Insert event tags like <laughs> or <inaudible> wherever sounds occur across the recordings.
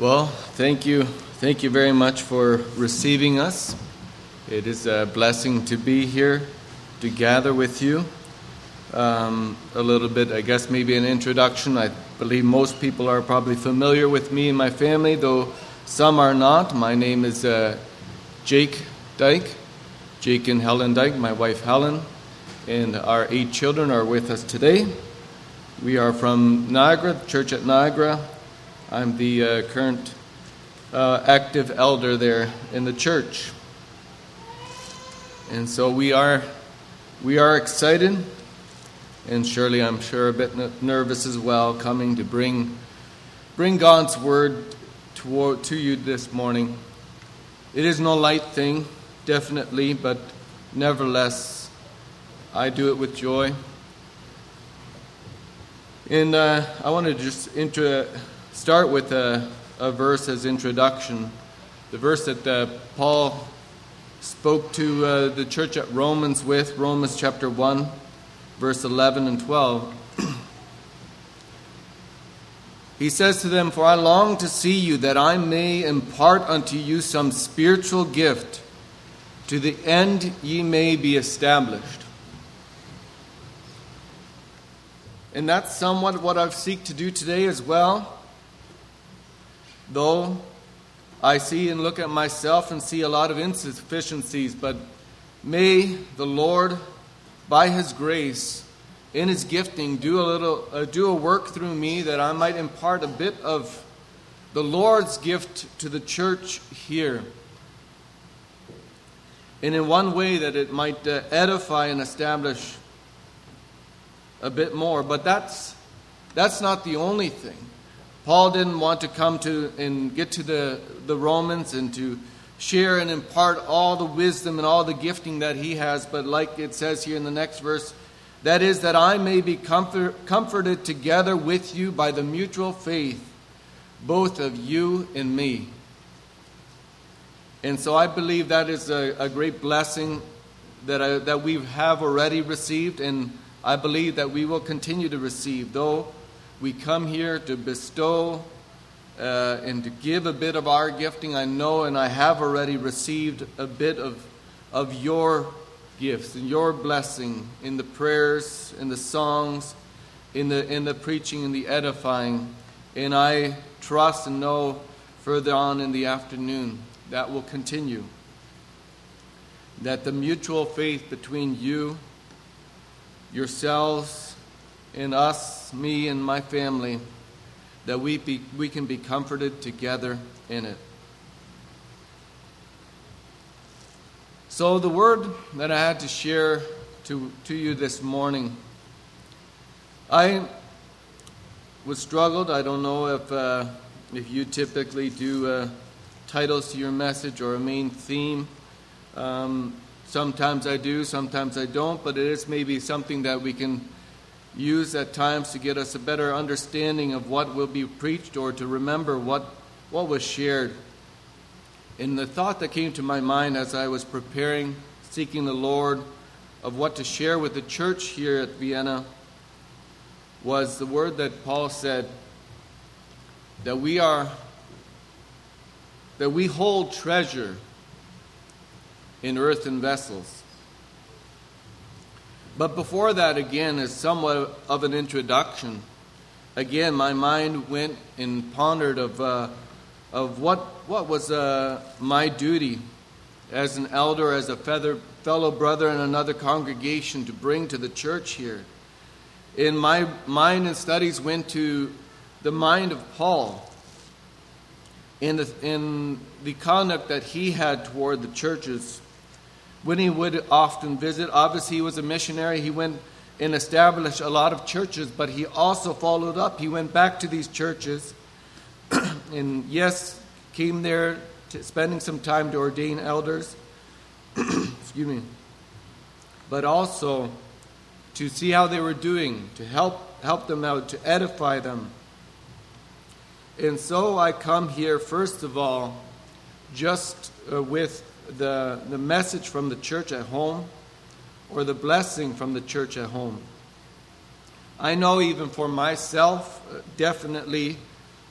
Well, thank you. Thank you very much for receiving us. It is a blessing to be here to gather with you. Um, a little bit, I guess, maybe an introduction. I believe most people are probably familiar with me and my family, though some are not. My name is uh, Jake Dyke, Jake and Helen Dyke, my wife Helen, and our eight children are with us today. We are from Niagara, church at Niagara, I'm the uh, current uh, active elder there in the church. And so we are, we are excited, and surely I'm sure a bit nervous as well, coming to bring, bring God's word to, to you this morning. It is no light thing, definitely, but nevertheless, I do it with joy. And uh, I want to just intro start with a, a verse as introduction. The verse that uh, Paul spoke to uh, the church at Romans with, Romans chapter 1, verse 11 and 12. <clears throat> he says to them, For I long to see you, that I may impart unto you some spiritual gift, to the end ye may be established. And that's somewhat what I've seek to do today as well. Though I see and look at myself and see a lot of insufficiencies, but may the Lord, by His grace, in His gifting, do a little, uh, do a work through me that I might impart a bit of the Lord's gift to the church here. And in one way that it might uh, edify and establish a bit more, but that's that's not the only thing. Paul didn't want to come to and get to the, the Romans and to share and impart all the wisdom and all the gifting that he has, but like it says here in the next verse, that is, that I may be comfort, comforted together with you by the mutual faith, both of you and me. And so I believe that is a, a great blessing that, I, that we have already received, and I believe that we will continue to receive, though we come here to bestow uh, and to give a bit of our gifting. I know and I have already received a bit of, of your gifts and your blessing in the prayers, in the songs, in the, in the preaching, in the edifying. And I trust and know further on in the afternoon that will continue. That the mutual faith between you, yourselves, in us, me and my family, that we, be, we can be comforted together in it. So, the word that I had to share to, to you this morning, I was struggled. I don't know if, uh, if you typically do uh, titles to your message or a main theme. Um, sometimes I do, sometimes I don't, but it is maybe something that we can use at times to get us a better understanding of what will be preached or to remember what, what was shared. And the thought that came to my mind as I was preparing, seeking the Lord, of what to share with the church here at Vienna was the word that Paul said that we are that we hold treasure in earthen vessels but before that, again, is somewhat of an introduction. Again, my mind went and pondered of, uh, of what, what was uh, my duty as an elder, as a feather, fellow brother in another congregation to bring to the church here. In my mind and studies went to the mind of Paul in the, in the conduct that he had toward the churches when he would often visit. Obviously, he was a missionary. He went and established a lot of churches, but he also followed up. He went back to these churches <clears throat> and, yes, came there to, spending some time to ordain elders. <clears throat> Excuse me. But also to see how they were doing, to help, help them out, to edify them. And so I come here, first of all, just uh, with the, the message from the church at home or the blessing from the church at home. I know even for myself, uh, definitely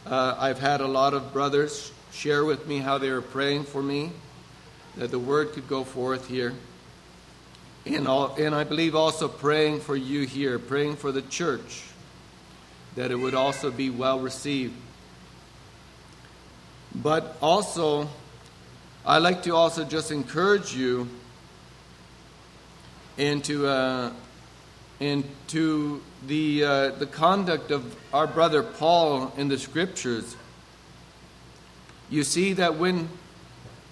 Uh, I've had a lot of brothers share with me how they were praying for me, that the word could go forth here. And, all, and I believe also praying for you here, praying for the church, that it would also be well received. But also, I like to also just encourage you into, uh, into the, uh, the conduct of our brother Paul in the scriptures. You see that when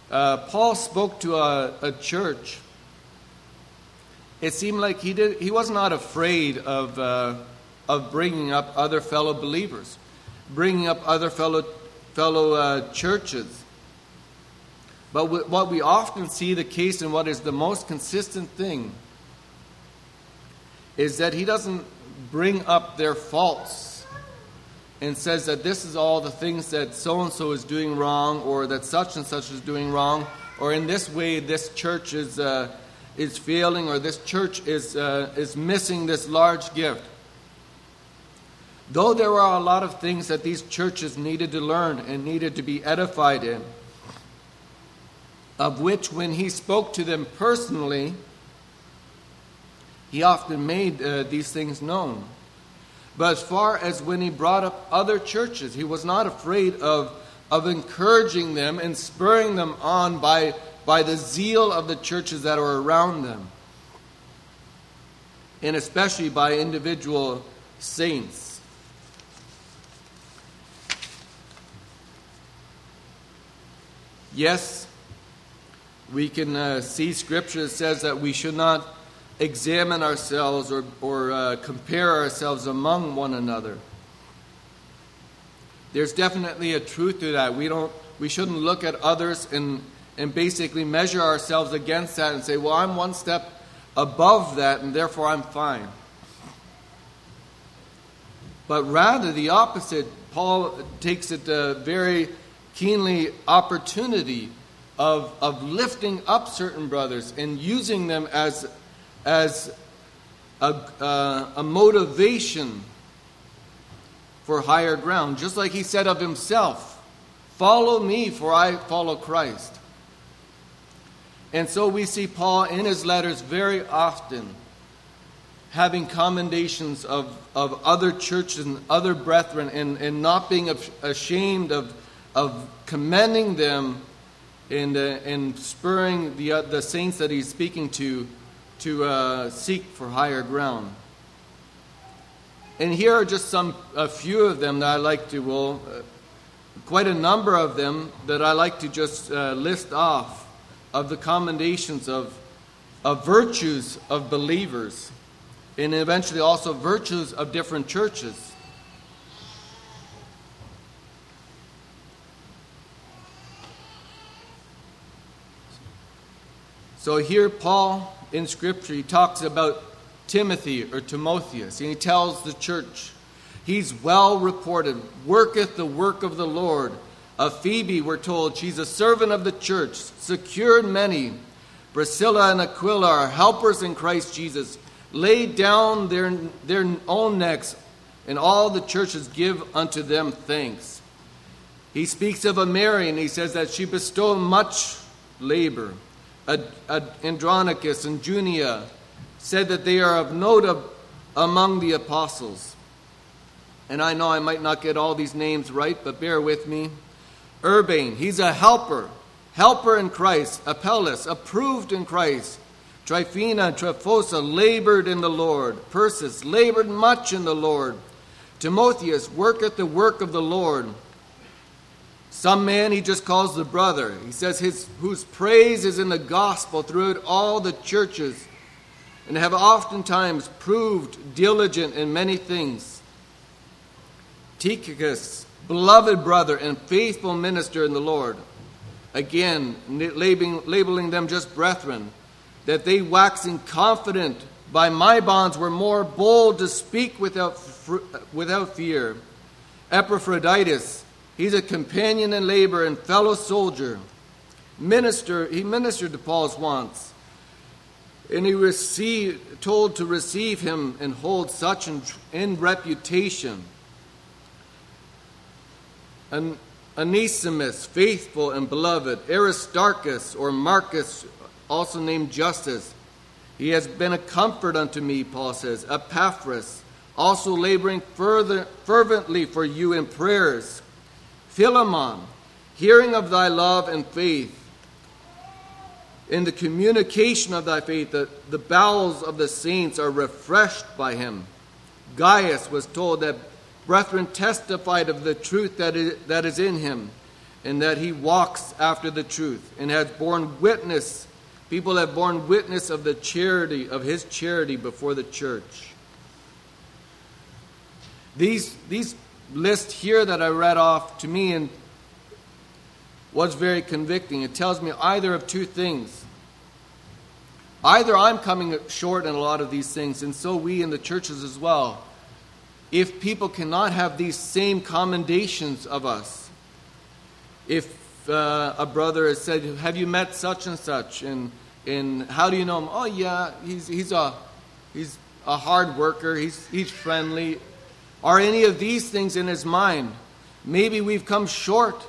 uh, Paul spoke to a, a church, it seemed like he, did, he was not afraid of, uh, of bringing up other fellow believers, bringing up other fellow, fellow uh, churches. But what we often see the case and what is the most consistent thing is that he doesn't bring up their faults and says that this is all the things that so and so is doing wrong or that such and such is doing wrong or in this way this church is uh, is failing or this church is, uh, is missing this large gift. Though there are a lot of things that these churches needed to learn and needed to be edified in, of which when he spoke to them personally, he often made uh, these things known. But as far as when he brought up other churches, he was not afraid of, of encouraging them and spurring them on by by the zeal of the churches that are around them, and especially by individual saints. Yes, we can uh, see scripture that says that we should not examine ourselves or, or uh, compare ourselves among one another. There's definitely a truth to that. We don't we shouldn't look at others and and basically measure ourselves against that and say, well, I'm one step above that and therefore I'm fine. But rather, the opposite, Paul takes it a very keenly opportunity of, of lifting up certain brothers and using them as, as a, uh, a motivation for higher ground. Just like he said of himself, Follow me, for I follow Christ. And so we see Paul in his letters very often having commendations of, of other churches and other brethren and, and not being ashamed of, of commending them and, uh, and spurring the, uh, the saints that he's speaking to to uh, seek for higher ground. And here are just some a few of them that I like to, well, uh, quite a number of them that I like to just uh, list off of the commendations of, of virtues of believers and eventually also virtues of different churches. So here, Paul in Scripture, he talks about Timothy or Timotheus, and he tells the church, He's well reported, worketh the work of the Lord of Phoebe, we're told she's a servant of the church, secured many. Priscilla and Aquila are helpers in Christ Jesus, laid down their, their own necks, and all the churches give unto them thanks. He speaks of a Mary, and he says that she bestowed much labor. Andronicus and Junia said that they are of note among the apostles. And I know I might not get all these names right, but bear with me. Urbane, he's a helper, helper in Christ. Apelles, approved in Christ. Tryphena and Tryphosa labored in the Lord. Persis labored much in the Lord. Timotheus worketh the work of the Lord. Some man he just calls the brother. He says his whose praise is in the gospel throughout all the churches, and have oftentimes proved diligent in many things. Tychicus beloved brother and faithful minister in the Lord. Again, labeling, labeling them just brethren, that they waxing confident by my bonds were more bold to speak without, without fear. Epaphroditus, he's a companion in labor and fellow soldier. Minister, he ministered to Paul's wants. And he received, told to receive him and hold such in, in reputation An Onesimus, faithful and beloved, Aristarchus or Marcus, also named Justus. He has been a comfort unto me, Paul says. Epaphras, also laboring further, fervently for you in prayers. Philemon, hearing of thy love and faith, in the communication of thy faith, the, the bowels of the saints are refreshed by him. Gaius was told that brethren testified of the truth that is, that is in him, and that he walks after the truth, and has borne witness. People have borne witness of the charity, of his charity before the church. These, these lists here that I read off to me and was very convicting. It tells me either of two things. Either I'm coming short in a lot of these things, and so we in the churches as well. If people cannot have these same commendations of us, if uh, a brother has said, Have you met such and such? And, and how do you know him? Oh, yeah, he's, he's, a, he's a hard worker, he's, he's friendly. Are any of these things in his mind? Maybe we've come short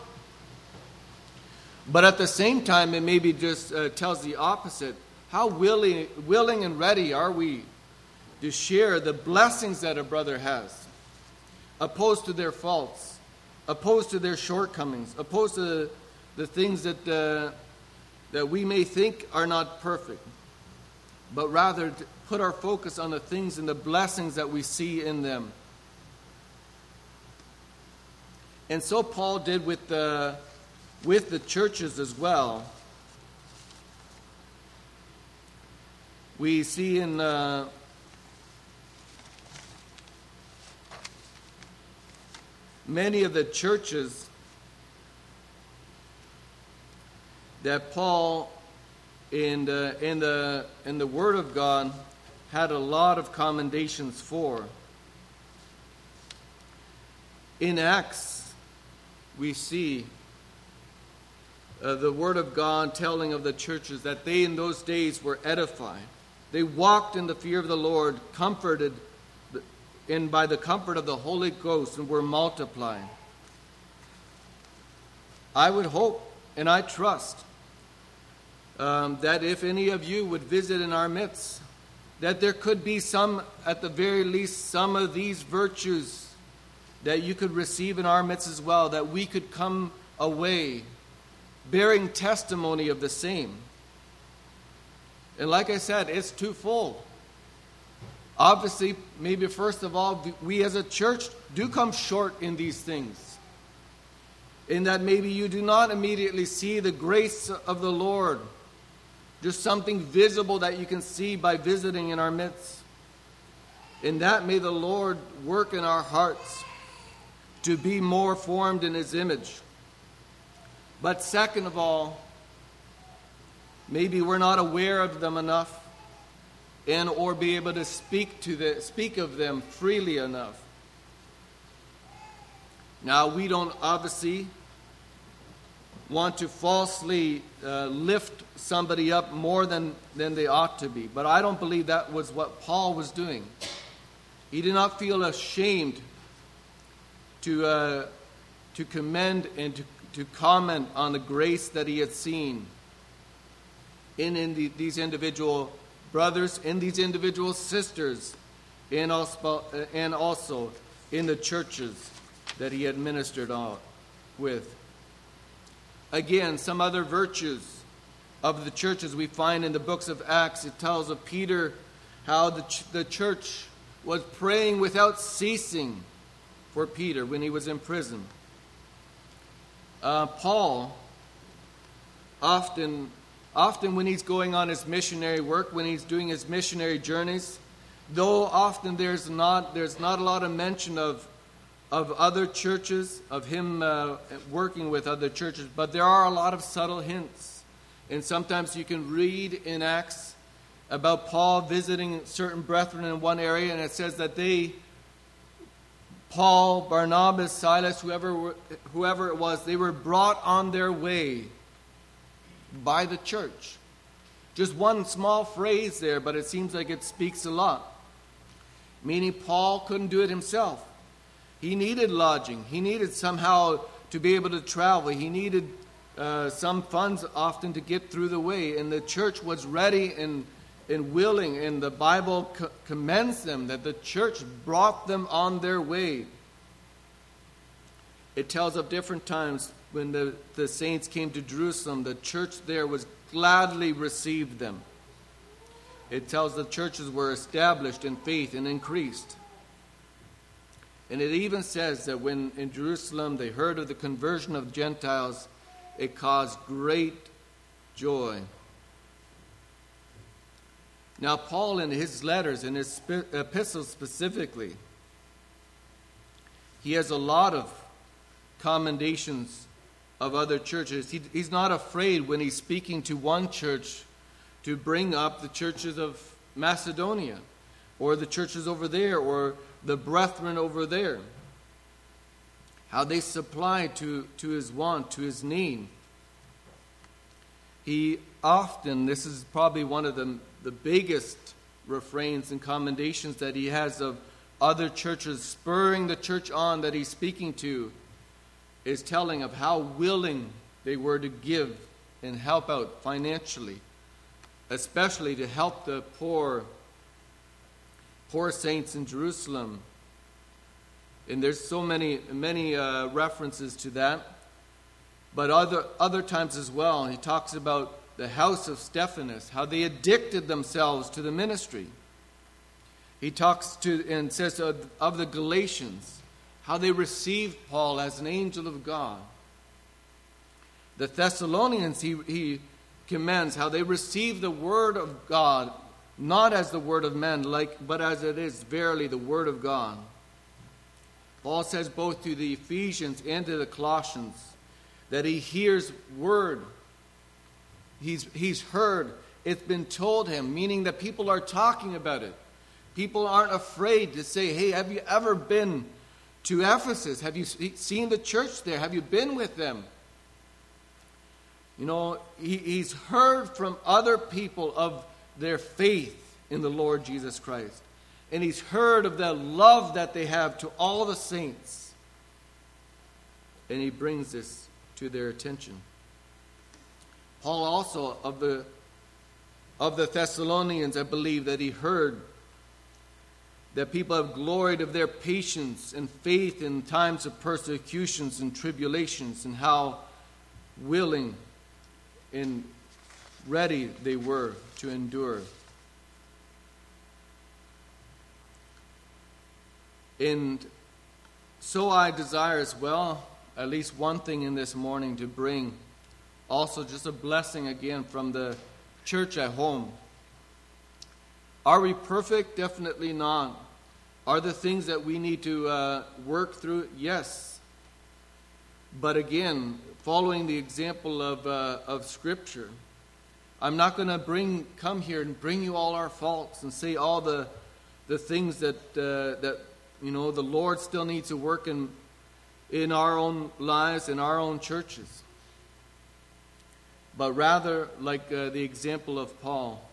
but at the same time, it maybe just uh, tells the opposite. How willing, willing and ready are we to share the blessings that a brother has, opposed to their faults, opposed to their shortcomings, opposed to the, the things that, uh, that we may think are not perfect, but rather put our focus on the things and the blessings that we see in them. And so Paul did with the with the churches as well. We see in uh, many of the churches that Paul in the, in the, in the Word of God had a lot of commendations for. In Acts, we see uh, the Word of God telling of the churches that they in those days were edified. They walked in the fear of the Lord, comforted in by the comfort of the Holy Ghost, and were multiplying. I would hope and I trust um, that if any of you would visit in our midst, that there could be some, at the very least, some of these virtues that you could receive in our midst as well, that we could come away bearing testimony of the same. And like I said, it's twofold. Obviously, maybe first of all, we as a church do come short in these things. In that maybe you do not immediately see the grace of the Lord, just something visible that you can see by visiting in our midst. In that, may the Lord work in our hearts to be more formed in His image. But second of all, maybe we're not aware of them enough and or be able to speak to the speak of them freely enough. Now we don't obviously want to falsely uh, lift somebody up more than, than they ought to be. But I don't believe that was what Paul was doing. He did not feel ashamed to, uh, to commend and to to comment on the grace that he had seen in, in the, these individual brothers, in these individual sisters, and also, and also in the churches that he had ministered on, with. Again, some other virtues of the churches we find in the books of Acts. It tells of Peter how the, ch- the church was praying without ceasing for Peter when he was in prison uh, Paul often, often when he's going on his missionary work, when he's doing his missionary journeys, though often there's not, there's not a lot of mention of, of other churches, of him uh, working with other churches, but there are a lot of subtle hints. And sometimes you can read in Acts about Paul visiting certain brethren in one area, and it says that they Paul, Barnabas, Silas, whoever, whoever it was, they were brought on their way by the church. Just one small phrase there, but it seems like it speaks a lot. Meaning, Paul couldn't do it himself. He needed lodging, he needed somehow to be able to travel. He needed uh, some funds often to get through the way, and the church was ready and, and willing, and the Bible co- commends them that the church brought them on their way. It tells of different times when the, the saints came to Jerusalem, the church there was gladly received them. It tells the churches were established in faith and increased. And it even says that when in Jerusalem they heard of the conversion of Gentiles, it caused great joy. Now, Paul, in his letters, in his epistles specifically, he has a lot of commendations of other churches. He, he's not afraid when he's speaking to one church to bring up the churches of Macedonia or the churches over there or the brethren over there. How they supply to, to his want, to his need. He often, this is probably one of the, the biggest refrains and commendations that he has of other churches, spurring the church on that he's speaking to is telling of how willing they were to give and help out financially, especially to help the poor, poor saints in Jerusalem. And there's so many, many uh, references to that. But other, other times as well, he talks about the house of Stephanus, how they addicted themselves to the ministry. He talks to and says of, of the Galatians, how they received Paul as an angel of God. The Thessalonians, he, he commends how they received the word of God, not as the word of men, like, but as it is verily the word of God. Paul says both to the Ephesians and to the Colossians that he hears word. He's, he's heard. It's been told him, meaning that people are talking about it. People aren't afraid to say, hey, have you ever been to Ephesus. Have you seen the church there? Have you been with them? You know, he, he's heard from other people of their faith in the Lord Jesus Christ. And he's heard of the love that they have to all the saints. And he brings this to their attention. Paul also of the of the Thessalonians, I believe that he heard that people have gloried of their patience and faith in times of persecutions and tribulations, and how willing and ready they were to endure. And so I desire as well, at least one thing in this morning to bring also just a blessing again from the church at home. Are we perfect? Definitely not. Are the things that we need to uh, work through? Yes. But again, following the example of, uh, of Scripture, I'm not going to bring come here and bring you all our faults and say all the the things that uh, that you know the Lord still needs to work in in our own lives in our own churches. But rather, like uh, the example of Paul,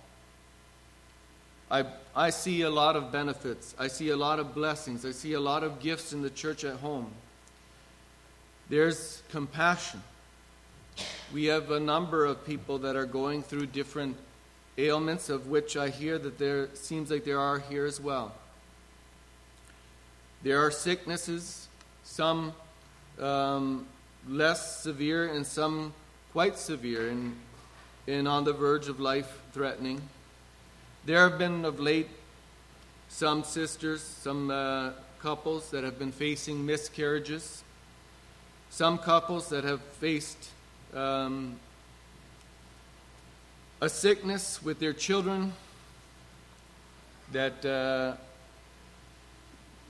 I, I see a lot of benefits. I see a lot of blessings. I see a lot of gifts in the church at home. There's compassion. We have a number of people that are going through different ailments, of which I hear that there seems like there are here as well. There are sicknesses, some um, less severe and some quite severe and, and on the verge of life threatening. There have been of late some sisters, some uh, couples that have been facing miscarriages, some couples that have faced um, a sickness with their children that uh,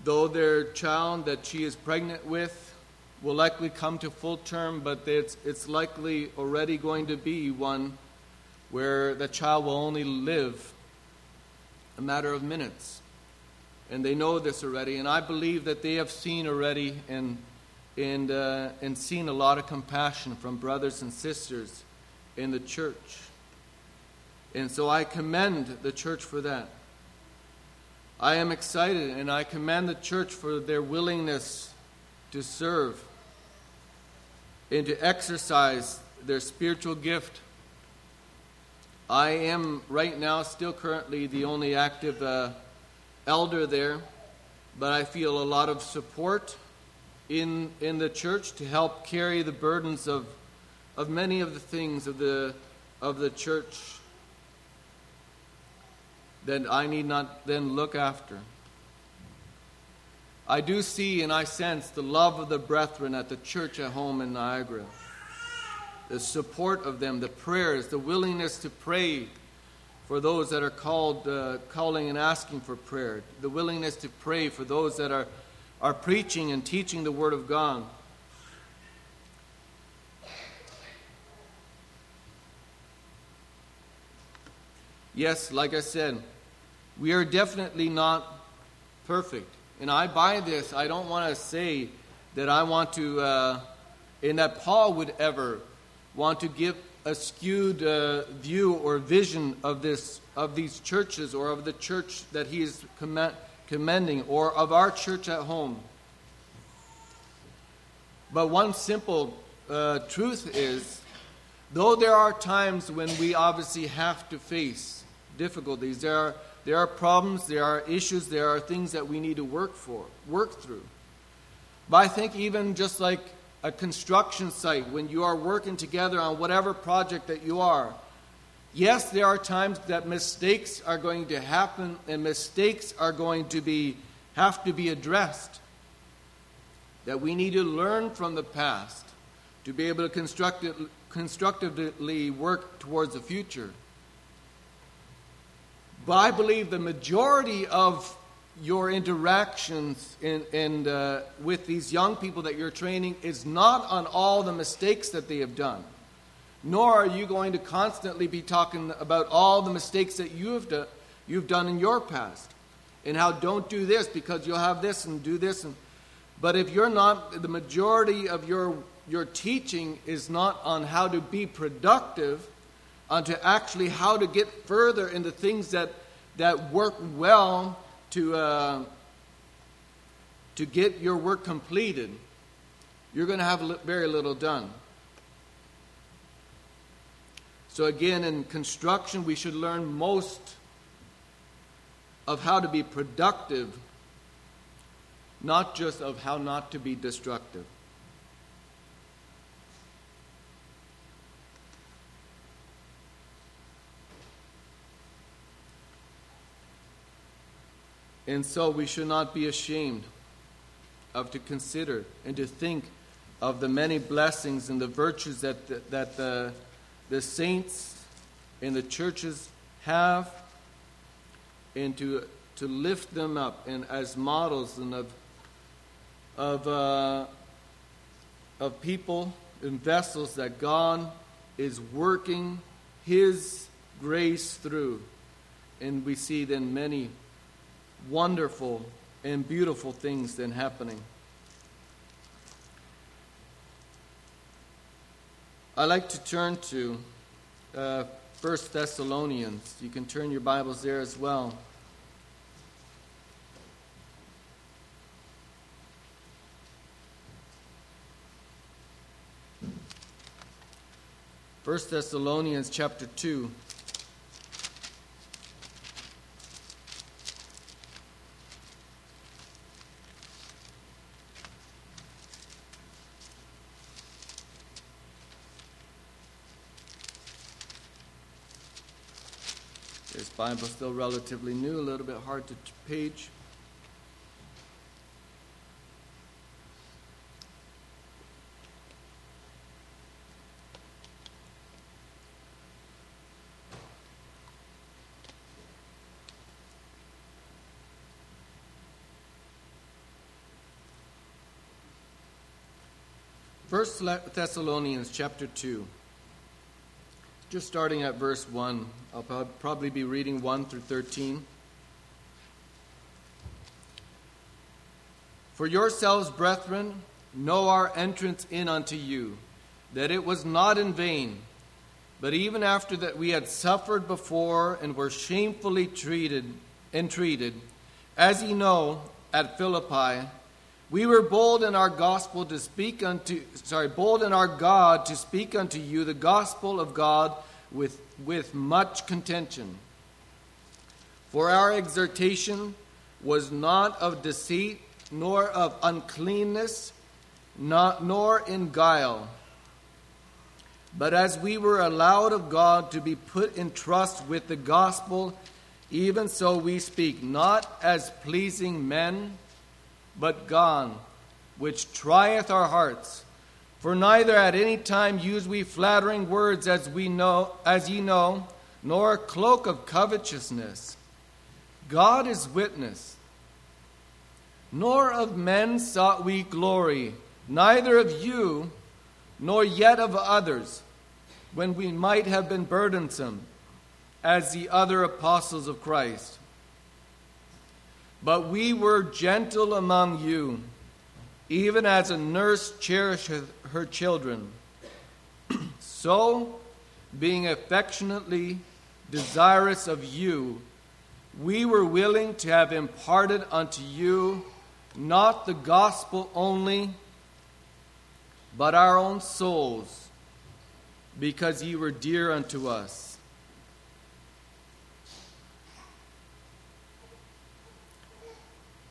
though their child that she is pregnant with will likely come to full term, but it's, it's likely already going to be one where the child will only live a matter of minutes. And they know this already. And I believe that they have seen already and, and, uh, and seen a lot of compassion from brothers and sisters in the church. And so I commend the church for that. I am excited and I commend the church for their willingness to serve. And to exercise their spiritual gift. I am right now still currently the only active uh, elder there, but I feel a lot of support in, in the church to help carry the burdens of, of many of the things of the, of the church that I need not then look after. I do see and I sense the love of the brethren at the church at home in Niagara. The support of them, the prayers, the willingness to pray for those that are called, uh, calling and asking for prayer, the willingness to pray for those that are, are preaching and teaching the Word of God. Yes, like I said, we are definitely not perfect. And I buy this. I don't want to say that I want to, uh, and that Paul would ever want to give a skewed uh, view or vision of this of these churches or of the church that he is commend, commending or of our church at home. But one simple uh, truth is, though there are times when we obviously have to face difficulties, there are there are problems, there are issues, there are things that we need to work for, work through. But I think even just like a construction site, when you are working together on whatever project that you are, yes, there are times that mistakes are going to happen and mistakes are going to be have to be addressed. That we need to learn from the past to be able to constructively work towards the future. But I believe the majority of your interactions in, in, uh, with these young people that you're training is not on all the mistakes that they have done. Nor are you going to constantly be talking about all the mistakes that you have do, you've done in your past. And how don't do this because you'll have this and do this. And, but if you're not, the majority of your, your teaching is not on how to be productive, onto actually how to get further in the things that, that work well to, uh, to get your work completed, you're going to have very little done. So, again, in construction, we should learn most of how to be productive, not just of how not to be destructive. And so we should not be ashamed of to consider and to think of the many blessings and the virtues that the, that the, the saints in the churches have and to, to lift them up and as models and of, of, uh, of people and vessels that God is working His grace through. And we see then many wonderful and beautiful things then happening. I like to turn to uh, 1 Thessalonians. You can turn your Bibles there as well. First Thessalonians chapter 2. Bible's still relatively new, a little bit hard to page. First Thessalonians chapter 2. Just starting at verse 1, I'll probably be reading 1 through 13. For yourselves, brethren, know our entrance in unto you, that it was not in vain, but even after that we had suffered before and were shamefully treated, entreated, as ye know, at Philippi, We were bold in our gospel to speak unto, sorry, bold in our God to speak unto you the gospel of God with, with much contention. For our exhortation was not of deceit, nor of uncleanness, not, nor in guile. But as we were allowed of God to be put in trust with the gospel, even so we speak, not as pleasing men but God, which trieth our hearts. For neither at any time use we flattering words as we know as ye know, nor a cloak of covetousness. God is witness. Nor of men sought we glory, neither of you, nor yet of others, when we might have been burdensome, as the other apostles of Christ. But we were gentle among you, even as a nurse cherisheth her children. <clears throat> so, being affectionately desirous of you, we were willing to have imparted unto you not the gospel only, but our own souls, because ye were dear unto us.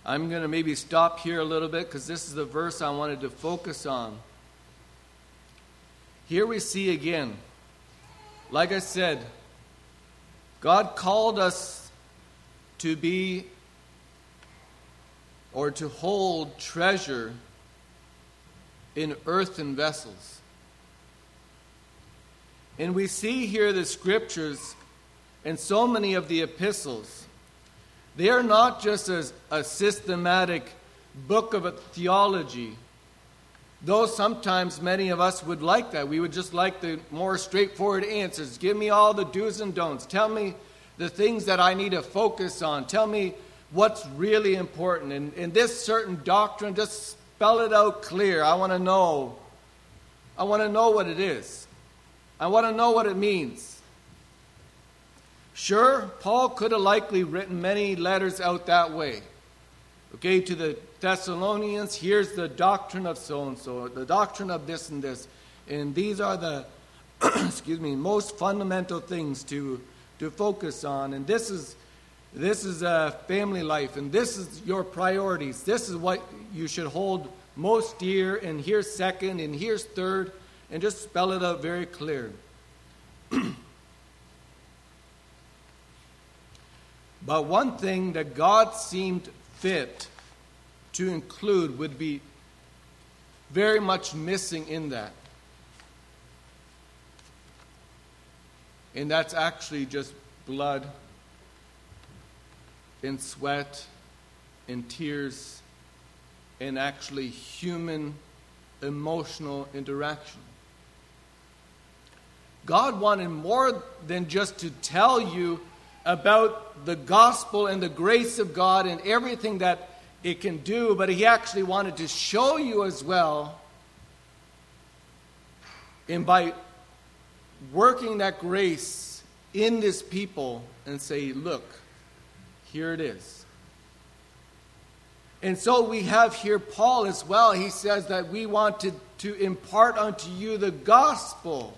I'm going to maybe stop here a little bit because this is the verse I wanted to focus on. Here we see again, like I said, God called us to be or to hold treasure in earthen vessels. And we see here the scriptures and so many of the epistles they are not just a, a systematic book of a theology, though sometimes many of us would like that. We would just like the more straightforward answers. Give me all the do's and don'ts. Tell me the things that I need to focus on. Tell me what's really important. And in this certain doctrine, just spell it out clear. I want to know. I want to know what it is. I want to know what it means. Sure, Paul could have likely written many letters out that way. Okay, to the Thessalonians, here's the doctrine of so and so, the doctrine of this and this. And these are the, <clears throat> excuse me, most fundamental things to, to focus on. And this is, this is a family life, and this is your priorities. This is what you should hold most dear, and here's second, and here's third, and just spell it out very clear. <clears throat> But one thing that God seemed fit to include would be very much missing in that. And that's actually just blood and sweat and tears and actually human emotional interaction. God wanted more than just to tell you about the gospel and the grace of God and everything that it can do, but he actually wanted to show you as well. And by working that grace in this people and say, look, here it is. And so we have here Paul as well. He says that we want to, to impart unto you the gospel.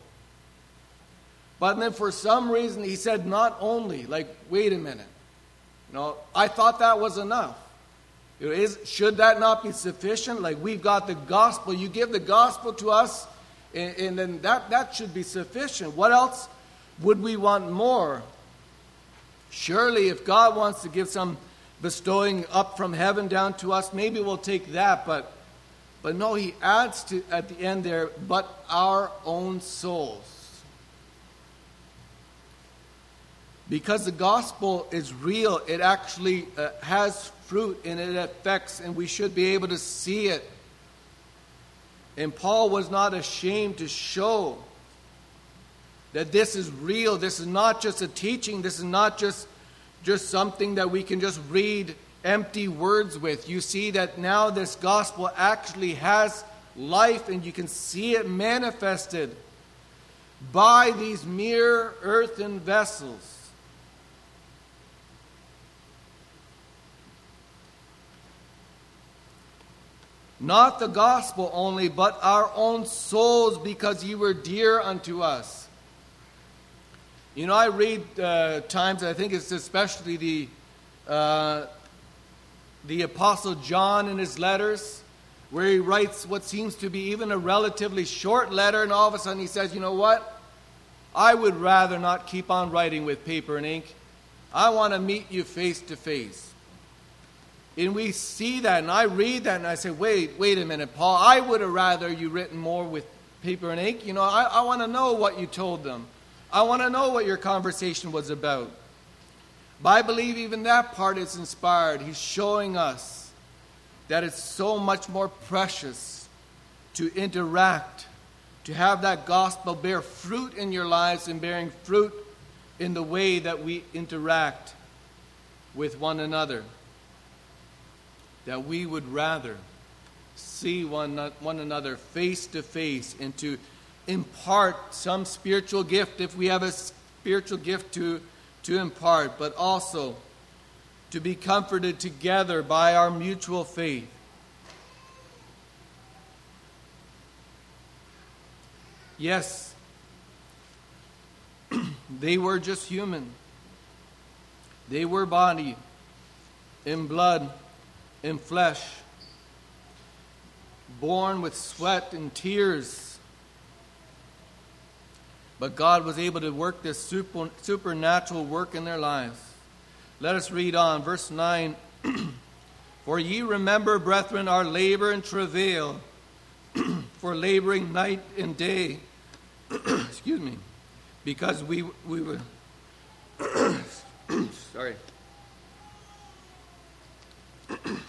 But then for some reason he said not only, like, wait a minute. You know, I thought that was enough. Is, should that not be sufficient? Like we've got the gospel. You give the gospel to us, and, and then that, that should be sufficient. What else would we want more? Surely, if God wants to give some bestowing up from heaven down to us, maybe we'll take that. But, but no, he adds to at the end there, but our own souls. Because the gospel is real, it actually uh, has fruit and it affects, and we should be able to see it. And Paul was not ashamed to show that this is real. This is not just a teaching, this is not just, just something that we can just read empty words with. You see that now this gospel actually has life, and you can see it manifested by these mere earthen vessels. Not the gospel only, but our own souls, because ye were dear unto us. You know, I read uh, times, I think it's especially the, uh, the Apostle John in his letters, where he writes what seems to be even a relatively short letter, and all of a sudden he says, You know what? I would rather not keep on writing with paper and ink. I want to meet you face to face. And we see that, and I read that, and I say, wait, wait a minute, Paul, I would have rather you written more with paper and ink. You know, I, I want to know what you told them. I want to know what your conversation was about. But I believe even that part is inspired. He's showing us that it's so much more precious to interact, to have that gospel bear fruit in your lives and bearing fruit in the way that we interact with one another that we would rather see one, one another face to face and to impart some spiritual gift if we have a spiritual gift to, to impart, but also to be comforted together by our mutual faith. Yes, <clears throat> they were just human. They were body and blood in flesh, born with sweat and tears. But God was able to work this super, supernatural work in their lives. Let us read on, verse 9. <clears throat> For ye remember, brethren, our labor and travail, <clears throat> for laboring night and day. <clears throat> Excuse me. Because we, we were. sorry. <clears throat>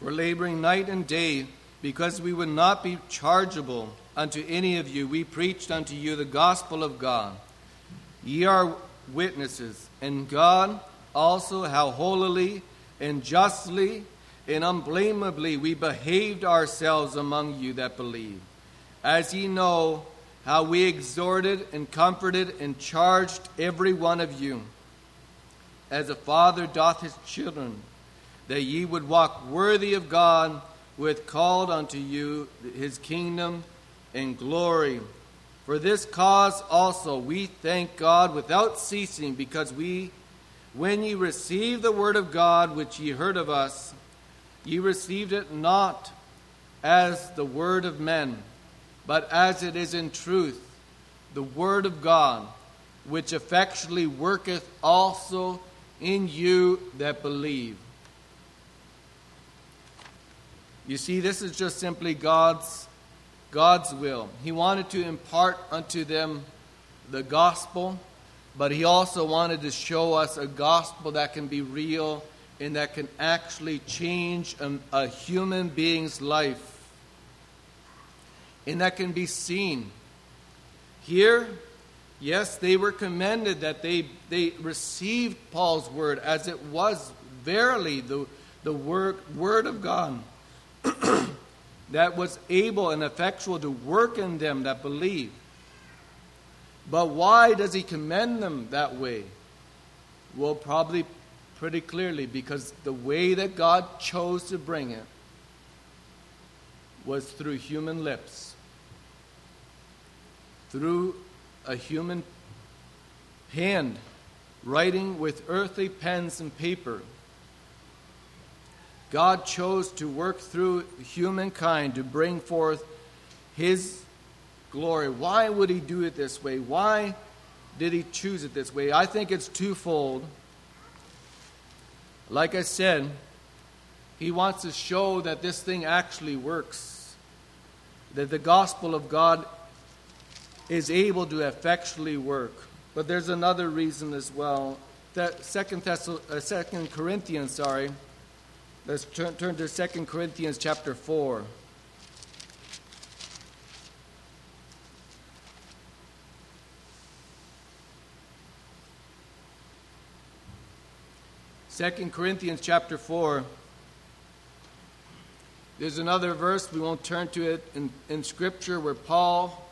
for laboring night and day, because we would not be chargeable unto any of you. We preached unto you the gospel of God. Ye are witnesses, and God also how holily and justly and unblameably we behaved ourselves among you that believe. As ye know how we exhorted and comforted and charged every one of you, as a father doth his children that ye would walk worthy of God, with called unto you his kingdom and glory. For this cause also we thank God without ceasing, because we, when ye received the word of God which ye heard of us, ye received it not as the word of men, but as it is in truth, the word of God, which effectually worketh also in you that believe. You see, this is just simply God's, God's will. He wanted to impart unto them the gospel, but He also wanted to show us a gospel that can be real and that can actually change a, a human being's life and that can be seen. Here, yes, they were commended that they, they received Paul's word as it was verily the, the word, word of God. <clears throat> that was able and effectual to work in them that believe. But why does he commend them that way? Well, probably pretty clearly because the way that God chose to bring it was through human lips, through a human hand writing with earthly pens and paper God chose to work through humankind to bring forth His glory. Why would He do it this way? Why did He choose it this way? I think it's twofold. Like I said, He wants to show that this thing actually works, that the gospel of God is able to effectually work. But there's another reason as well. That Second, Thessal- uh, Second Corinthians, sorry, Let's turn, turn to Second Corinthians chapter 4. Second Corinthians chapter 4. There's another verse, we won't turn to it in, in Scripture, where Paul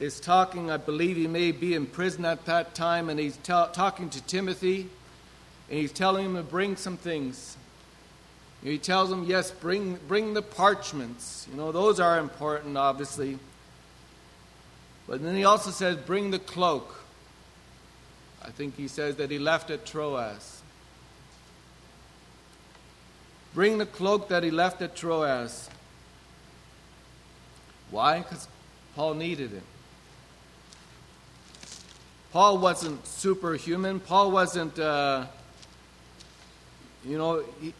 is talking. I believe he may be in prison at that time, and he's ta- talking to Timothy. and he's telling him to bring some things. He tells him, yes, bring, bring the parchments. You know, those are important, obviously. But then he also says, bring the cloak. I think he says that he left at Troas. Bring the cloak that he left at Troas. Why? Because Paul needed it. Paul wasn't superhuman. Paul wasn't, uh, you know, he,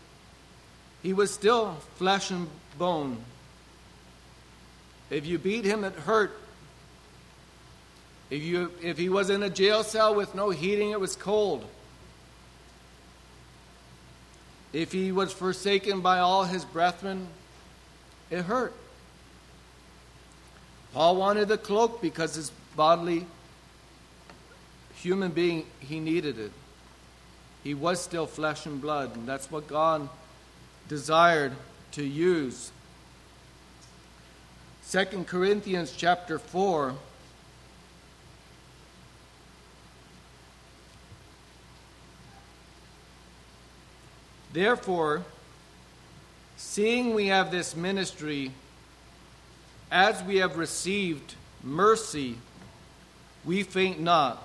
he was still flesh and bone. If you beat him, it hurt. If, you, if he was in a jail cell with no heating, it was cold. If he was forsaken by all his brethren, it hurt. Paul wanted the cloak because his bodily human being, he needed it. He was still flesh and blood, and that's what God desired to use. 2 Corinthians chapter 4 Therefore, seeing we have this ministry, as we have received mercy, we faint not,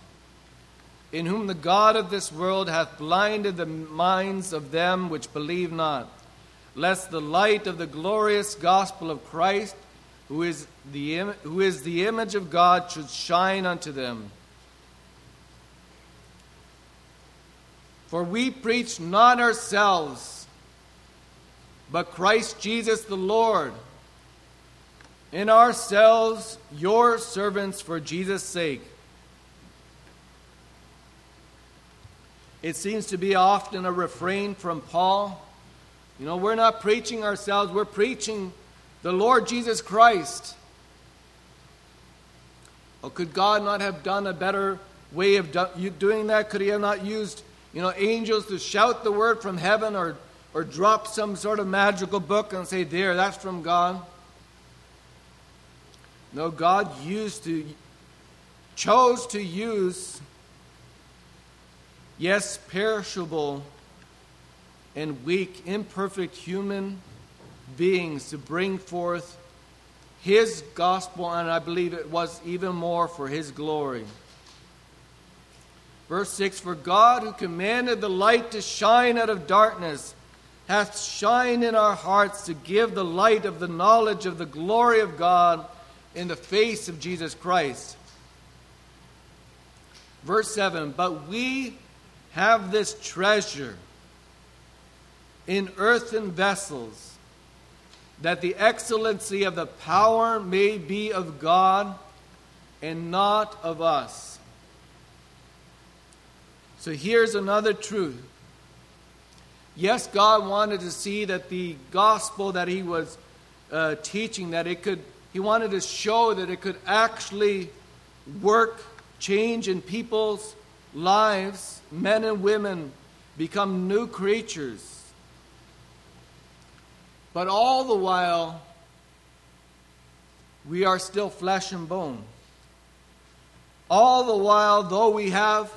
in whom the God of this world hath blinded the minds of them which believe not lest the light of the glorious gospel of Christ, who is the, Im- who is the image of God, should shine unto them. For we preach not ourselves, but Christ Jesus the Lord, in ourselves your servants for Jesus' sake. It seems to be often a refrain from Paul you know, we're not preaching ourselves, we're preaching the Lord Jesus Christ. Oh, could God not have done a better way of do- doing that? Could He have not used, you know, angels to shout the word from heaven or, or drop some sort of magical book and say, There, that's from God? No, God used to, chose to use, yes, perishable and weak, imperfect human beings to bring forth His gospel, and I believe it was even more for His glory. Verse 6 For God, who commanded the light to shine out of darkness, hath shined in our hearts to give the light of the knowledge of the glory of God in the face of Jesus Christ. Verse 7 But we have this treasure in earthen vessels, that the excellency of the power may be of God and not of us. So here's another truth. Yes, God wanted to see that the gospel that He was uh, teaching, that it could, He wanted to show that it could actually work, change in people's lives, men and women become new creatures. But all the while, we are still flesh and bone. All the while, though we have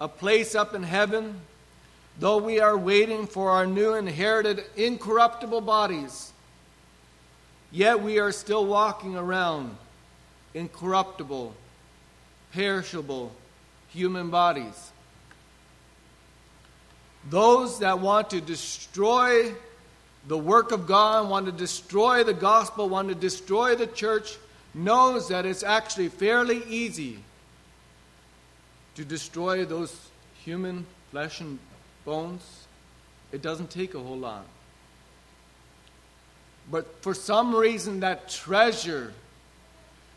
a place up in heaven, though we are waiting for our new inherited incorruptible bodies, yet we are still walking around incorruptible, perishable human bodies. Those that want to destroy the work of God, want to destroy the gospel, want to destroy the church, knows that it's actually fairly easy to destroy those human flesh and bones. It doesn't take a whole lot. But for some reason, that treasure,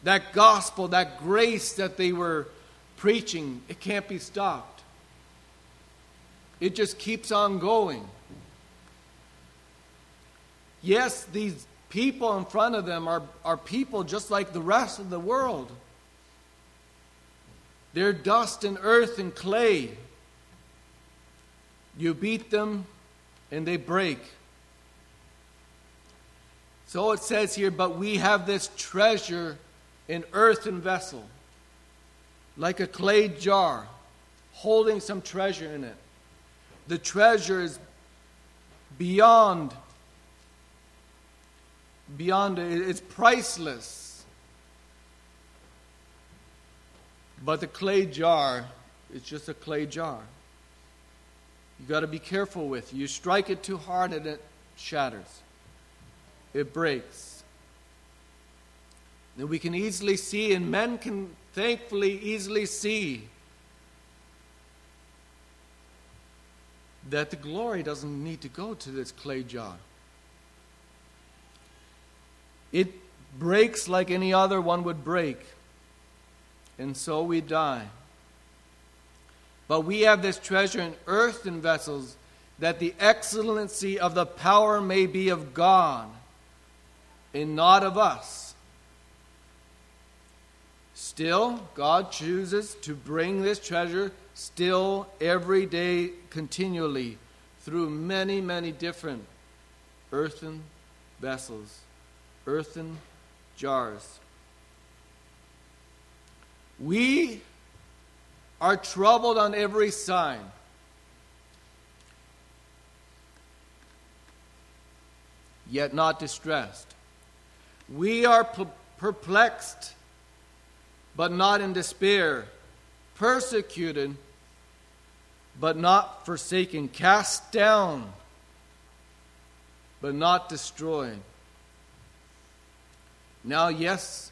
that gospel, that grace that they were preaching, it can't be stopped. It just keeps on going. Yes, these people in front of them are, are people just like the rest of the world. They're dust and earth and clay. You beat them and they break. So it says here, but we have this treasure in earthen vessel, like a clay jar, holding some treasure in it. The treasure is beyond beyond it's priceless. But the clay jar is just a clay jar. You got to be careful with you strike it too hard and it shatters. It breaks. And we can easily see and men can thankfully easily see that the glory doesn't need to go to this clay jar. It breaks like any other one would break, and so we die. But we have this treasure in earthen vessels, that the excellency of the power may be of God and not of us. Still, God chooses to bring this treasure still every day, continually, through many, many different earthen vessels, earthen jars. We are troubled on every side. Yet not distressed. We are perplexed, but not in despair, persecuted, but not forsaken, cast down, but not destroyed. Now, yes,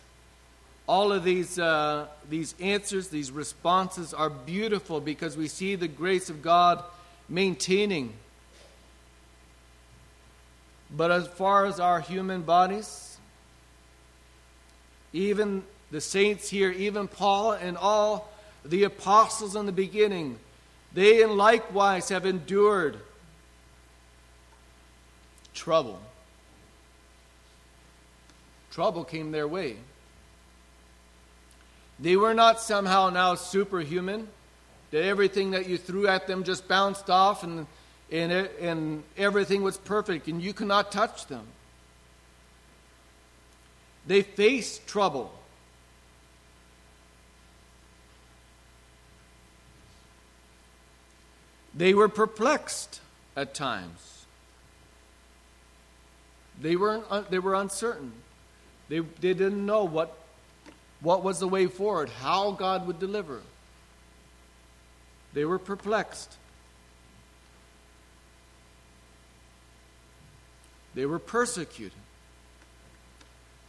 all of these, uh, these answers, these responses are beautiful because we see the grace of God maintaining. But as far as our human bodies, even the saints here, even Paul and all the apostles in the beginning, they in likewise have endured trouble. Trouble came their way. They were not somehow now superhuman, that everything that you threw at them just bounced off and, and, and everything was perfect and you could not touch them. They faced trouble. They were perplexed at times. They were, they were uncertain. They, they didn't know what, what was the way forward, how God would deliver. They were perplexed. They were persecuted.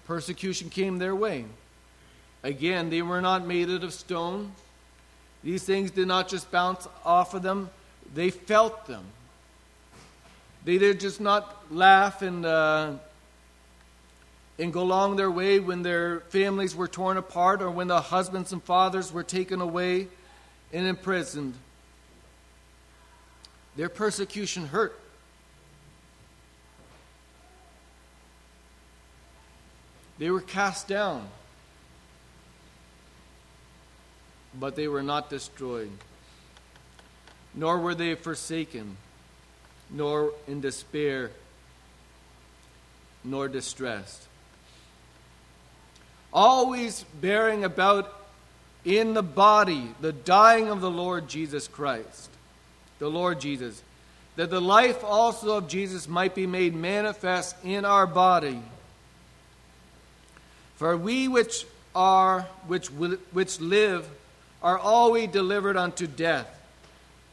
Persecution came their way. Again, they were not made out of stone. These things did not just bounce off of them, they felt them. They did just not laugh and, uh, and go along their way when their families were torn apart or when the husbands and fathers were taken away and imprisoned. Their persecution hurt. They were cast down, but they were not destroyed nor were they forsaken, nor in despair, nor distressed. Always bearing about in the body the dying of the Lord Jesus Christ, the Lord Jesus, that the life also of Jesus might be made manifest in our body. For we which are, which, which live, are always delivered unto death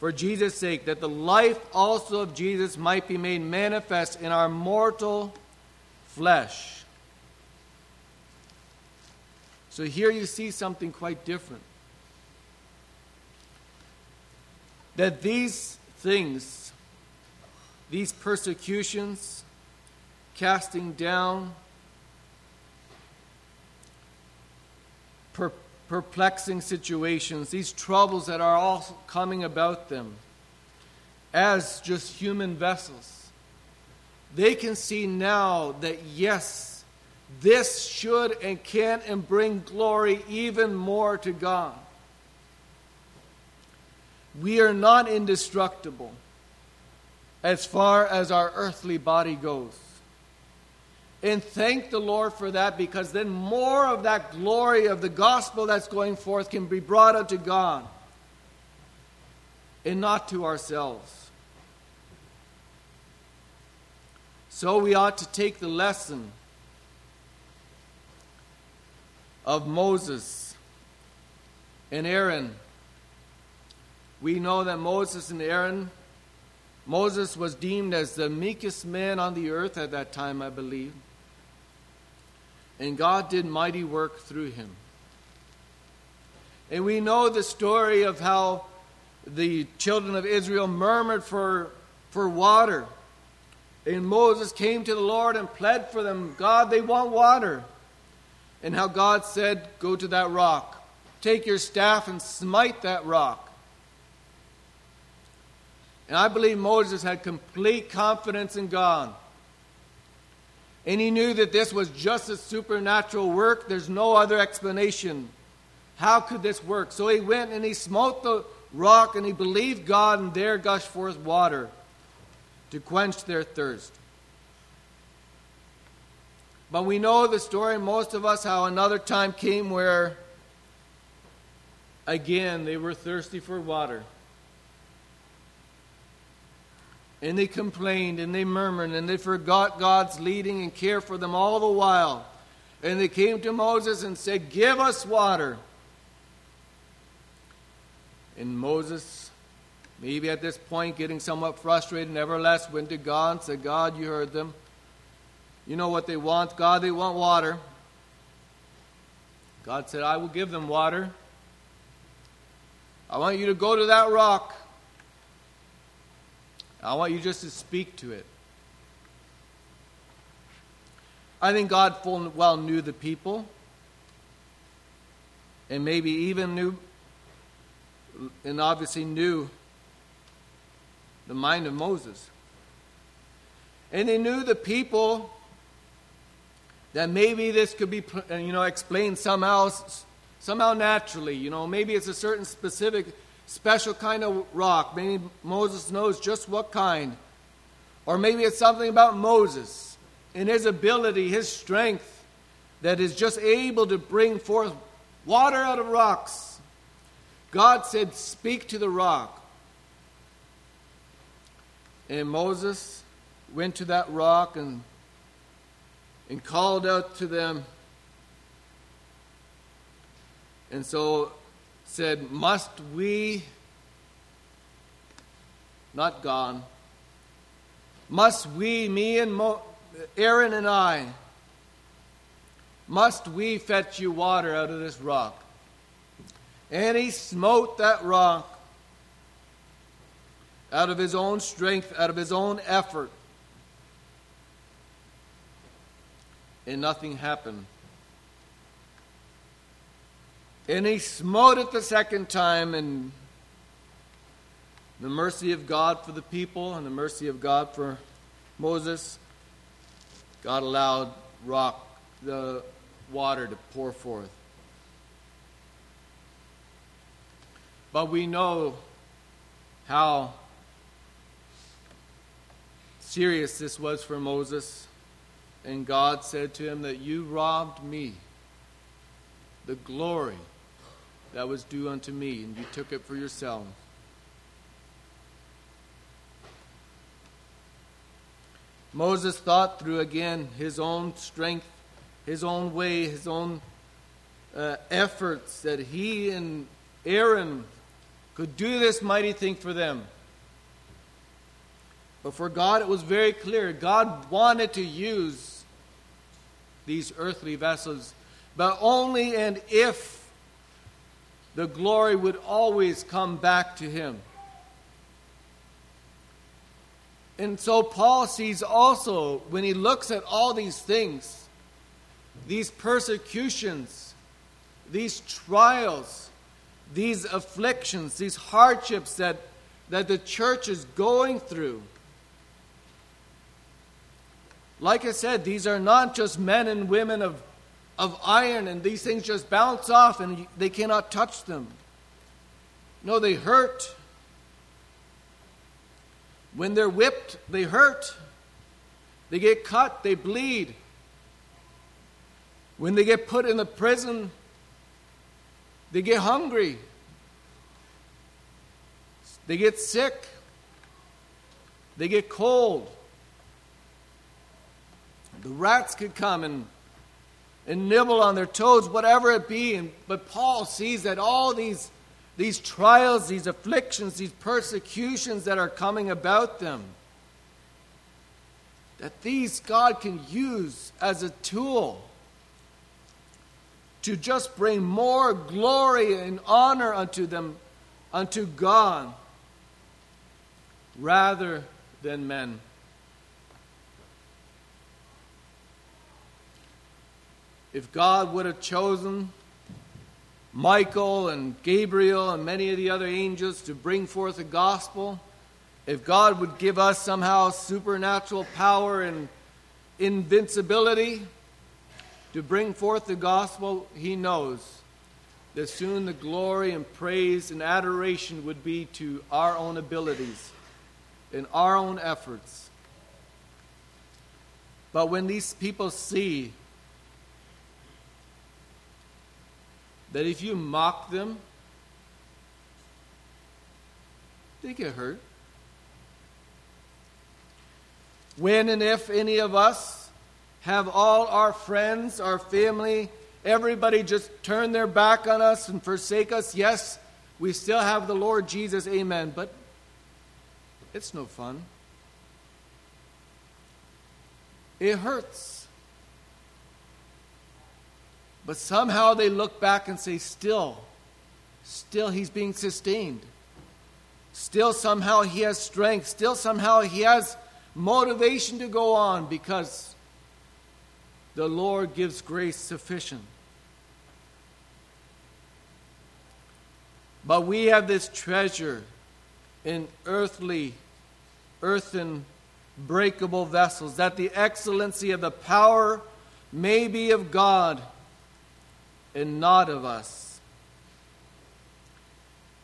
for Jesus' sake, that the life also of Jesus might be made manifest in our mortal flesh. So here you see something quite different. That these things, these persecutions, casting down, perplexing situations, these troubles that are all coming about them as just human vessels. they can see now that yes, this should and can and bring glory even more to God. We are not indestructible as far as our earthly body goes. And thank the Lord for that because then more of that glory of the gospel that's going forth can be brought unto God and not to ourselves. So we ought to take the lesson of Moses and Aaron. We know that Moses and Aaron, Moses was deemed as the meekest man on the earth at that time, I believe. And God did mighty work through him. And we know the story of how the children of Israel murmured for, for water. And Moses came to the Lord and pled for them God, they want water. And how God said, Go to that rock, take your staff and smite that rock. And I believe Moses had complete confidence in God. And he knew that this was just a supernatural work. There's no other explanation. How could this work? So he went and he smote the rock and he believed God, and there gushed forth water to quench their thirst. But we know the story, most of us, how another time came where, again, they were thirsty for water. And they complained and they murmured and they forgot God's leading and care for them all the while. And they came to Moses and said, Give us water. And Moses, maybe at this point getting somewhat frustrated, nevertheless went to God and said, God, you heard them. You know what they want. God, they want water. God said, I will give them water. I want you to go to that rock. I want you just to speak to it. I think God full well knew the people, and maybe even knew and obviously knew the mind of Moses. And they knew the people that maybe this could be, you know, explained somehow, somehow naturally. You know, maybe it's a certain specific, special kind of rock. Maybe Moses knows just what kind. Or maybe it's something about Moses and his ability, his strength, that is just able to bring forth water out of rocks. God said, Speak to the rock. And Moses went to that rock and, and called out to them. And so said, Must we, not gone, must we, me and Mo, Aaron and I, must we fetch you water out of this rock? And he smote that rock out of his own strength, out of his own effort. And nothing happened. And he smote it the second time, and the mercy of God for the people and the mercy of God for Moses, God allowed rock, the water to pour forth. But we know how serious this was for Moses. And God said to him that you robbed me, the glory that was due unto me, and you took it for yourself. Moses thought through again his own strength, his own way, his own uh, efforts that he and Aaron could do this mighty thing for them. But for God, it was very clear. God wanted to use these earthly vessels, but only and if the glory would always come back to Him. And so Paul sees also, when he looks at all these things, these persecutions, these trials, these afflictions, these hardships that, that the church is going through. like I said, these are not just men and women of, of iron, and these things just bounce off and they cannot touch them. No, they hurt. When they're whipped, they hurt. They get cut, they bleed. When they get put in the prison, they get hungry. They get sick. They get cold. The rats could come and, and nibble on their toes, whatever it be. And, but Paul sees that all these, these trials, these afflictions, these persecutions that are coming about them, that these God can use as a tool to just bring more glory and honor unto them, unto God, rather than men. If God would have chosen Michael and Gabriel and many of the other angels to bring forth the gospel, if God would give us somehow supernatural power and invincibility to bring forth the gospel, He knows that soon the glory and praise and adoration would be to our own abilities and our own efforts. But when these people see that if you mock them, they get hurt. When and if any of us have all our friends, our family, everybody just turn their back on us and forsake us, yes, we still have the Lord Jesus, amen, but it's no fun. It hurts. But somehow they look back and say, still, still he's being sustained. Still, somehow he has strength. Still, somehow he has motivation to go on because the Lord gives grace sufficient. But we have this treasure in earthly, earthen, breakable vessels, that the excellency of the power may be of God and not of us.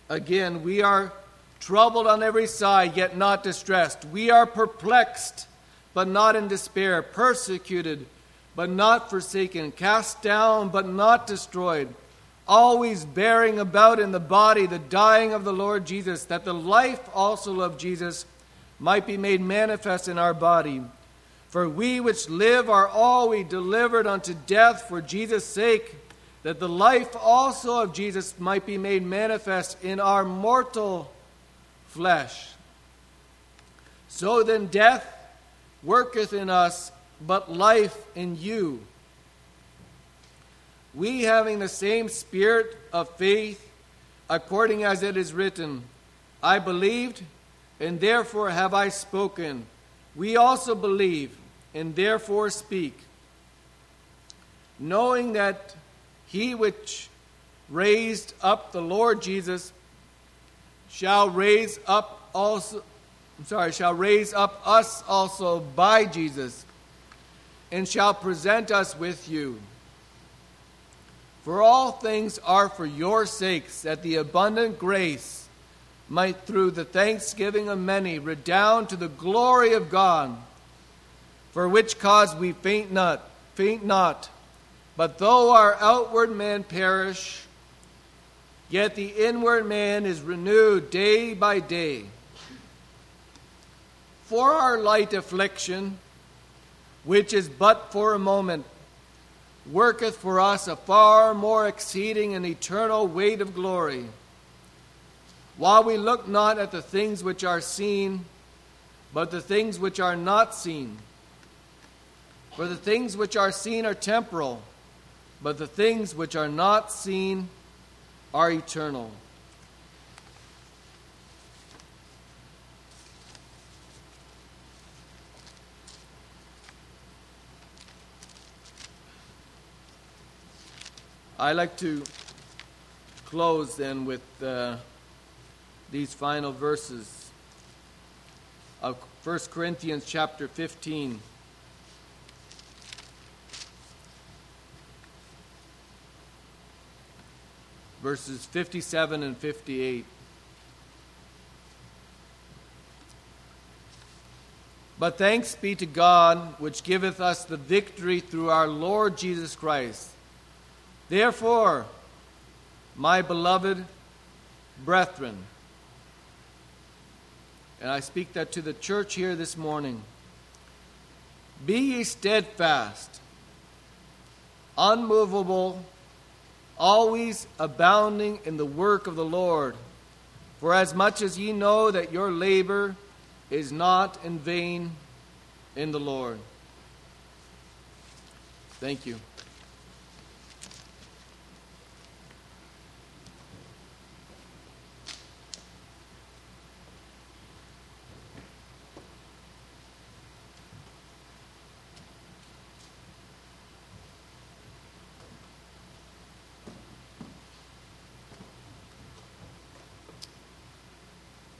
Again, we are troubled on every side, yet not distressed. We are perplexed, but not in despair, persecuted, but not forsaken, cast down, but not destroyed, always bearing about in the body the dying of the Lord Jesus, that the life also of Jesus might be made manifest in our body. For we which live are always delivered unto death for Jesus' sake that the life also of Jesus might be made manifest in our mortal flesh. So then, death worketh in us, but life in you. We, having the same spirit of faith, according as it is written, I believed, and therefore have I spoken. We also believe, and therefore speak, knowing that he which raised up the Lord Jesus shall raise up also I'm sorry, shall raise up us also by Jesus and shall present us with you. For all things are for your sakes, that the abundant grace might through the thanksgiving of many redound to the glory of God, for which cause we faint not, faint not but though our outward man perish, yet the inward man is renewed day by day. For our light affliction, which is but for a moment, worketh for us a far more exceeding and eternal weight of glory. While we look not at the things which are seen, but the things which are not seen. For the things which are seen are temporal but the things which are not seen are eternal. I like to close then with uh, these final verses of 1 Corinthians chapter 15. Verses 57 and 58. But thanks be to God, which giveth us the victory through our Lord Jesus Christ. Therefore, my beloved brethren, and I speak that to the church here this morning, be ye steadfast, unmovable, always abounding in the work of the Lord. For as much as ye know that your labor is not in vain in the Lord. Thank you.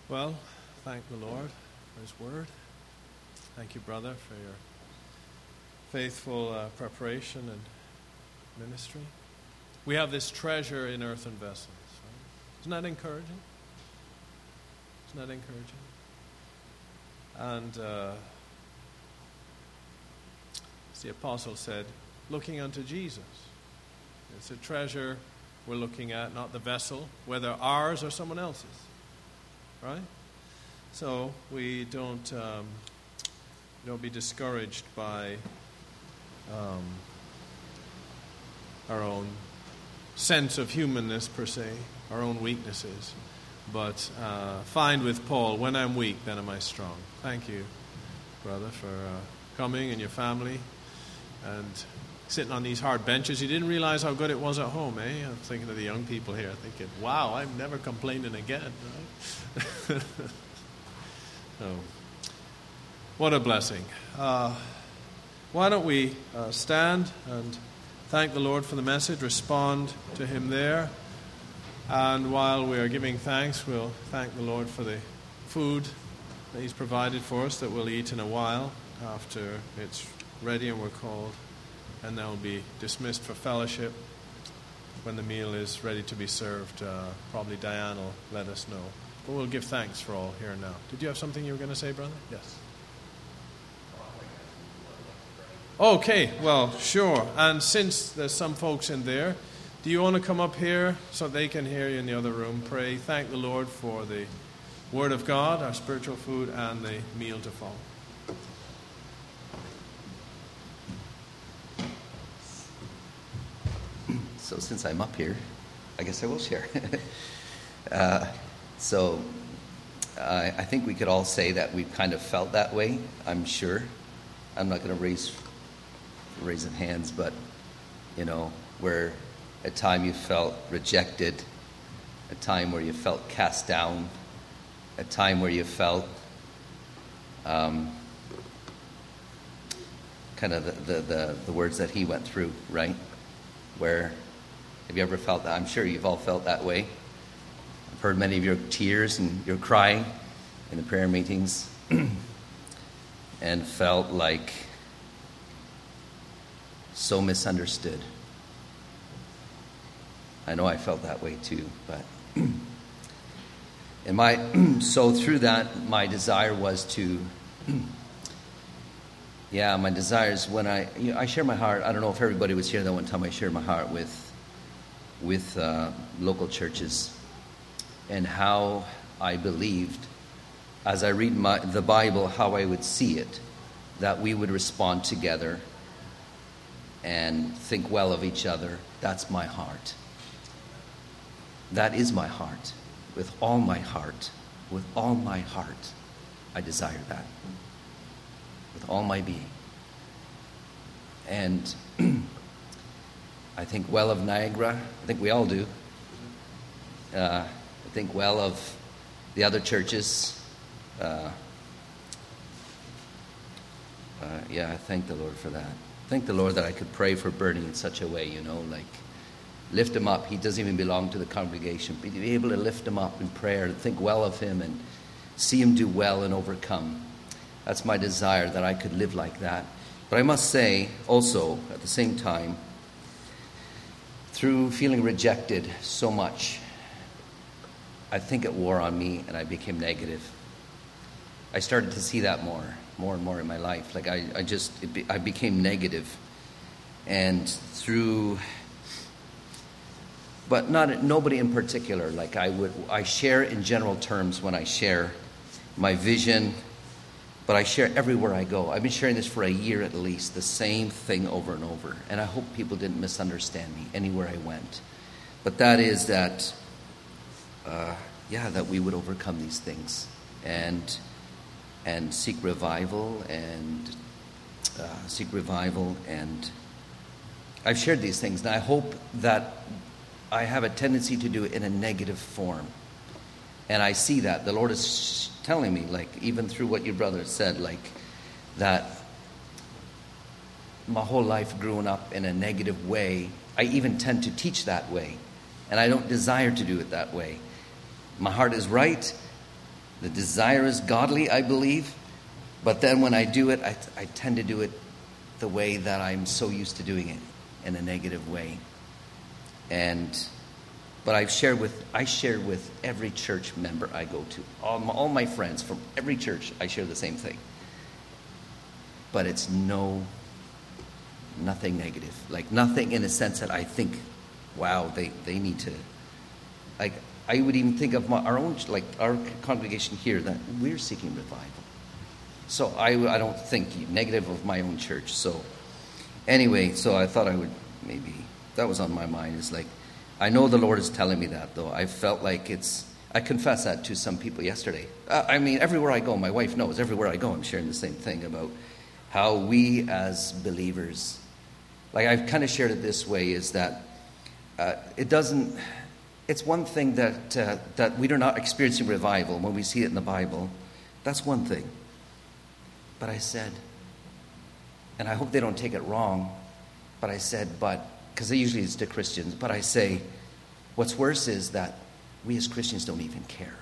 Well, thank the Lord for His word. Thank you, brother, for your faithful uh, preparation and ministry. We have this treasure in earthen vessels. Right? Isn't that encouraging? Isn't that encouraging? And uh, as the apostle said, looking unto Jesus. It's a treasure we're looking at, not the vessel, whether ours or someone else's right? So we don't um, don't be discouraged by um, our own sense of humanness per se, our own weaknesses, but uh, find with Paul, when I'm weak, then am I strong. Thank you, brother, for uh, coming and your family and sitting on these hard benches. You didn't realize how good it was at home, eh? I'm thinking of the young people here, thinking, wow, I'm never complaining again. Right? So, <laughs> what a blessing. Uh, why don't we uh, stand and thank the Lord for the message, respond to Him there. And while we are giving thanks, we'll thank the Lord for the food that He's provided for us that we'll eat in a while after it's ready and we're called and then we'll be dismissed for fellowship. When the meal is ready to be served, uh, probably Diane will let us know. But we'll give thanks for all here and now. Did you have something you were going to say, brother? Yes. Okay, well, sure. And since there's some folks in there, do you want to come up here so they can hear you in the other room? Pray. Thank the Lord for the Word of God, our spiritual food, and the meal to follow. So since I'm up here, I guess I will share. <laughs> uh, so uh, I think we could all say that we've kind of felt that way. I'm sure. I'm not going to raise raising hands, but you know, where a time you felt rejected, a time where you felt cast down, a time where you felt um, kind of the, the, the, the words that he went through, right? Where have you ever felt that? I'm sure you've all felt that way. Heard many of your tears and your crying in the prayer meetings <clears throat> and felt like so misunderstood. I know I felt that way too, but <clears throat> and my <clears throat> so through that my desire was to yeah, my desires when I you know, I share my heart. I don't know if everybody was here that one time I shared my heart with with uh, local churches and how I believed, as I read my, the Bible, how I would see it, that we would respond together and think well of each other. That's my heart. That is my heart. With all my heart, with all my heart, I desire that. With all my being. And <clears throat> I think well of Niagara. I think we all do. Uh, I think well of the other churches. Uh, uh, yeah, I thank the Lord for that. Thank the Lord that I could pray for Bernie in such a way, you know, like lift him up. He doesn't even belong to the congregation. But be able to lift him up in prayer and think well of him and see him do well and overcome. That's my desire that I could live like that. But I must say also, at the same time, through feeling rejected so much, I think it wore on me and I became negative. I started to see that more, more and more in my life. Like I, I just, be, I became negative. And through, but not nobody in particular. Like I would, I share in general terms when I share my vision, but I share everywhere I go. I've been sharing this for a year at least, the same thing over and over. And I hope people didn't misunderstand me anywhere I went. But that is that, uh, yeah, that we would overcome these things and and seek revival and uh, seek revival and I've shared these things, and I hope that I have a tendency to do it in a negative form. And I see that. The Lord is telling me, like, even through what your brother said, like, that my whole life growing up in a negative way, I even tend to teach that way. And I don't desire to do it that way. My heart is right. The desire is godly, I believe. But then when I do it, I, I tend to do it the way that I'm so used to doing it in a negative way. And but I've shared with I share with every church member I go to, all my, all my friends from every church. I share the same thing. But it's no nothing negative, like nothing in a sense that I think, wow, they they need to. Like I would even think of my, our own like our congregation here that we're seeking revival. So I I don't think negative of my own church. So anyway, so I thought I would maybe that was on my mind. Is like I know the Lord is telling me that, though. I felt like it's, I confess that to some people yesterday. Uh, I mean, everywhere I go, my wife knows, everywhere I go, I'm sharing the same thing about how we as believers, like I've kind of shared it this way, is that uh, it doesn't, it's one thing that, uh, that we are not experiencing revival when we see it in the Bible. That's one thing. But I said, and I hope they don't take it wrong, but I said, but because it usually it's to Christians, but I say, what's worse is that we as Christians don't even care.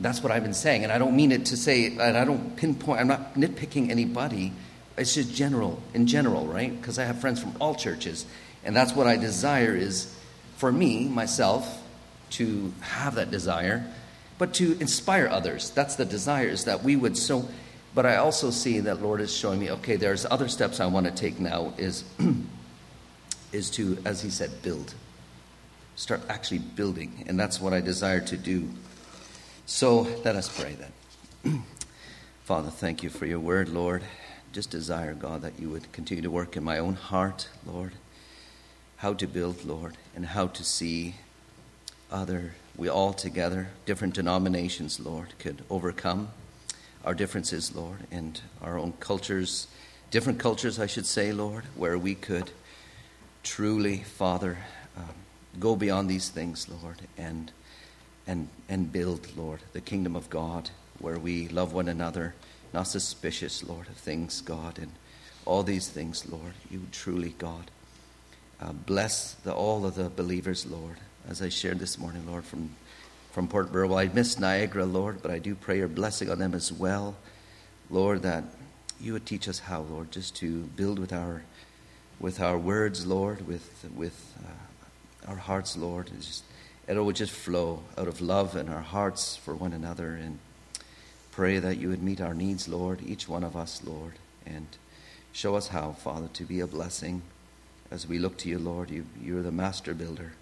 That's what I've been saying, and I don't mean it to say, and I don't pinpoint, I'm not nitpicking anybody. It's just general, in general, right? Because I have friends from all churches, and that's what I desire is for me, myself, to have that desire, but to inspire others. That's the desire, is that we would so but I also see that Lord is showing me, okay, there's other steps I want to take now is, <clears throat> is to, as he said, build. Start actually building. And that's what I desire to do. So let us pray then. <clears throat> Father, thank you for your word, Lord. Just desire, God, that you would continue to work in my own heart, Lord. How to build, Lord, and how to see other, we all together, different denominations, Lord, could overcome our differences, Lord, and our own cultures, different cultures, I should say, Lord, where we could truly, Father, um, go beyond these things, Lord, and and and build, Lord, the kingdom of God, where we love one another, not suspicious, Lord, of things, God, and all these things, Lord. You truly, God, uh, bless the, all of the believers, Lord, as I shared this morning, Lord, from from Port Burwell. I miss Niagara, Lord, but I do pray your blessing on them as well. Lord, that you would teach us how, Lord, just to build with our with our words, Lord, with with uh, our hearts, Lord. It's just, it would just flow out of love in our hearts for one another, and pray that you would meet our needs, Lord, each one of us, Lord, and show us how, Father, to be a blessing as we look to you, Lord. You, you're the master builder.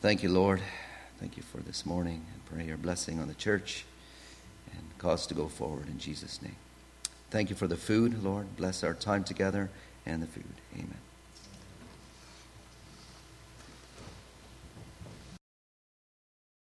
Thank you, Lord. Thank you for this morning and pray your blessing on the church and cause to go forward in Jesus' name. Thank you for the food, Lord. Bless our time together and the food. Amen.